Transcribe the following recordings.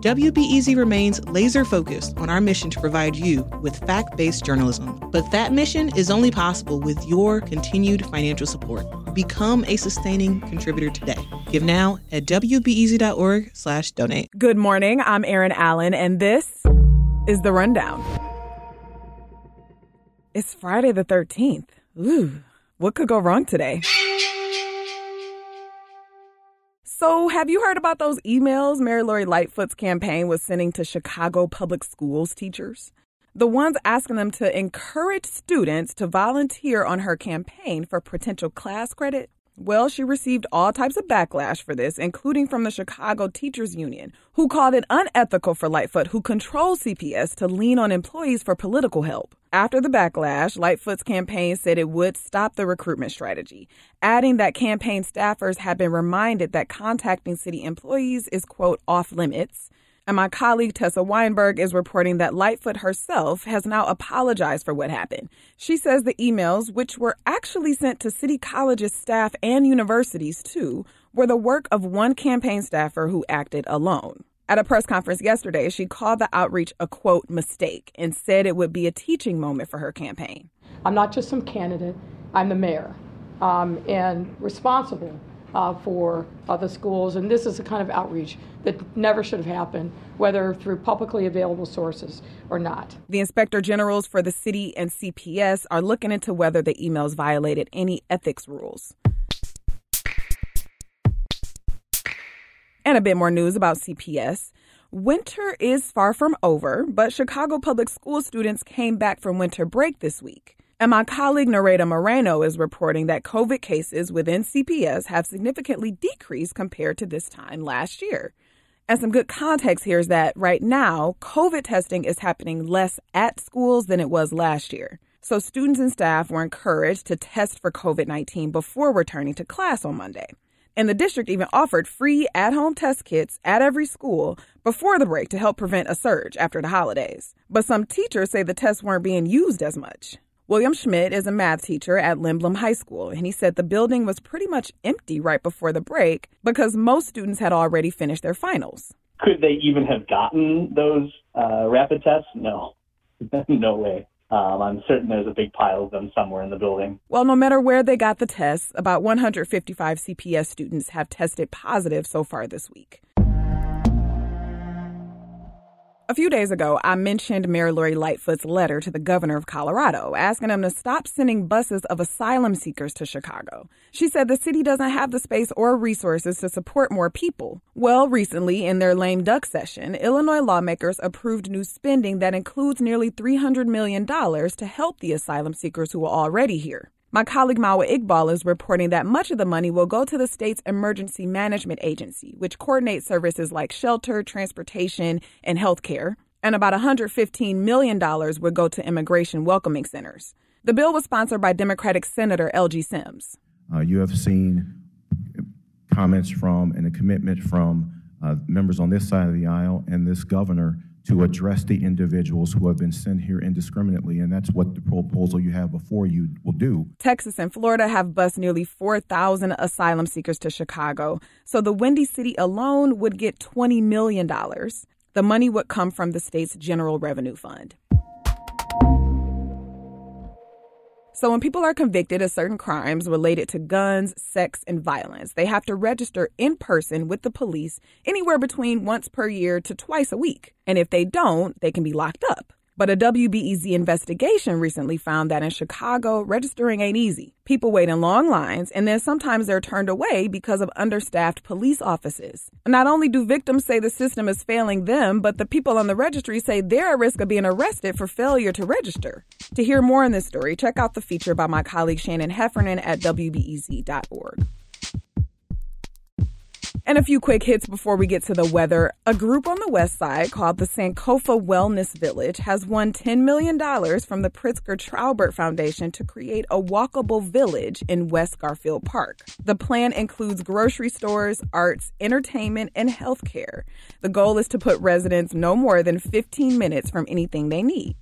WBEZ remains laser focused on our mission to provide you with fact based journalism. But that mission is only possible with your continued financial support. Become a sustaining contributor today. Give now at WBEZ.org/slash donate. Good morning. I'm Erin Allen, and this is The Rundown. It's Friday the 13th. Ooh, what could go wrong today? So, have you heard about those emails Mayor Lori Lightfoot's campaign was sending to Chicago public schools teachers? The ones asking them to encourage students to volunteer on her campaign for potential class credit? Well, she received all types of backlash for this, including from the Chicago Teachers Union, who called it unethical for Lightfoot, who controls CPS, to lean on employees for political help. After the backlash, Lightfoot's campaign said it would stop the recruitment strategy, adding that campaign staffers had been reminded that contacting city employees is, quote, off limits. And my colleague Tessa Weinberg is reporting that Lightfoot herself has now apologized for what happened. She says the emails, which were actually sent to city colleges staff and universities too, were the work of one campaign staffer who acted alone. At a press conference yesterday, she called the outreach a quote mistake and said it would be a teaching moment for her campaign. I'm not just some candidate, I'm the mayor um, and responsible uh, for the schools. And this is a kind of outreach that never should have happened, whether through publicly available sources or not. The inspector generals for the city and CPS are looking into whether the emails violated any ethics rules. And a bit more news about CPS. Winter is far from over, but Chicago public school students came back from winter break this week. And my colleague Nereida Moreno is reporting that COVID cases within CPS have significantly decreased compared to this time last year. And some good context here is that right now, COVID testing is happening less at schools than it was last year. So students and staff were encouraged to test for COVID 19 before returning to class on Monday. And the district even offered free at home test kits at every school before the break to help prevent a surge after the holidays. But some teachers say the tests weren't being used as much. William Schmidt is a math teacher at Lindblom High School, and he said the building was pretty much empty right before the break because most students had already finished their finals. Could they even have gotten those uh, rapid tests? No, no way. Um, I'm certain there's a big pile of them somewhere in the building. Well, no matter where they got the tests, about 155 CPS students have tested positive so far this week. A few days ago, I mentioned Mayor Lori Lightfoot's letter to the governor of Colorado, asking him to stop sending buses of asylum seekers to Chicago. She said the city doesn't have the space or resources to support more people. Well, recently, in their lame duck session, Illinois lawmakers approved new spending that includes nearly $300 million to help the asylum seekers who are already here. My colleague Mawa Iqbal is reporting that much of the money will go to the state's emergency management agency, which coordinates services like shelter, transportation, and health care. And about $115 million would go to immigration welcoming centers. The bill was sponsored by Democratic Senator Elgie Sims. Uh, you have seen comments from and a commitment from uh, members on this side of the aisle and this governor to address the individuals who have been sent here indiscriminately, and that's what the proposal you have before you will do. Texas and Florida have bused nearly 4,000 asylum seekers to Chicago, so the Windy City alone would get $20 million. The money would come from the state's general revenue fund. So, when people are convicted of certain crimes related to guns, sex, and violence, they have to register in person with the police anywhere between once per year to twice a week. And if they don't, they can be locked up. But a WBEZ investigation recently found that in Chicago, registering ain't easy. People wait in long lines, and then sometimes they're turned away because of understaffed police offices. Not only do victims say the system is failing them, but the people on the registry say they're at risk of being arrested for failure to register. To hear more on this story, check out the feature by my colleague Shannon Heffernan at WBEZ.org. And a few quick hits before we get to the weather. A group on the west side called the Sankofa Wellness Village has won $10 million from the Pritzker Traubert Foundation to create a walkable village in West Garfield Park. The plan includes grocery stores, arts, entertainment, and healthcare. The goal is to put residents no more than 15 minutes from anything they need.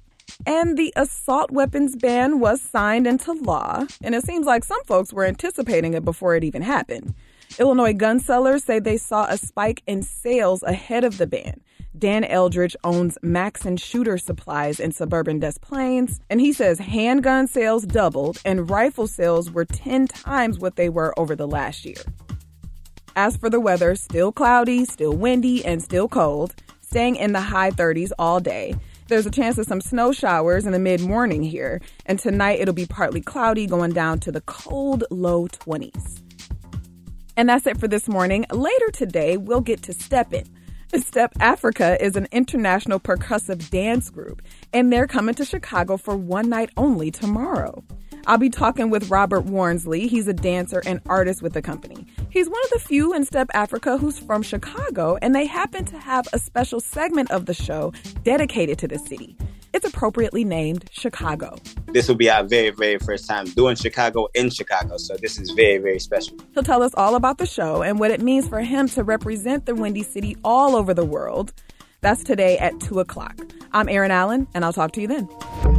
And the assault weapons ban was signed into law, and it seems like some folks were anticipating it before it even happened. Illinois gun sellers say they saw a spike in sales ahead of the ban. Dan Eldridge owns Maxon Shooter Supplies in suburban Des Plaines, and he says handgun sales doubled and rifle sales were 10 times what they were over the last year. As for the weather, still cloudy, still windy, and still cold, staying in the high 30s all day. There's a chance of some snow showers in the mid morning here, and tonight it'll be partly cloudy, going down to the cold low 20s. And that's it for this morning. Later today, we'll get to Steppin'. Step Afrika is an international percussive dance group, and they're coming to Chicago for one night only tomorrow. I'll be talking with Robert Warnsley. He's a dancer and artist with the company. He's one of the few in Step Afrika who's from Chicago, and they happen to have a special segment of the show dedicated to the city. It's appropriately named Chicago. This will be our very, very first time doing Chicago in Chicago, so this is very, very special. He'll tell us all about the show and what it means for him to represent the Windy City all over the world. That's today at 2 o'clock. I'm Erin Allen, and I'll talk to you then.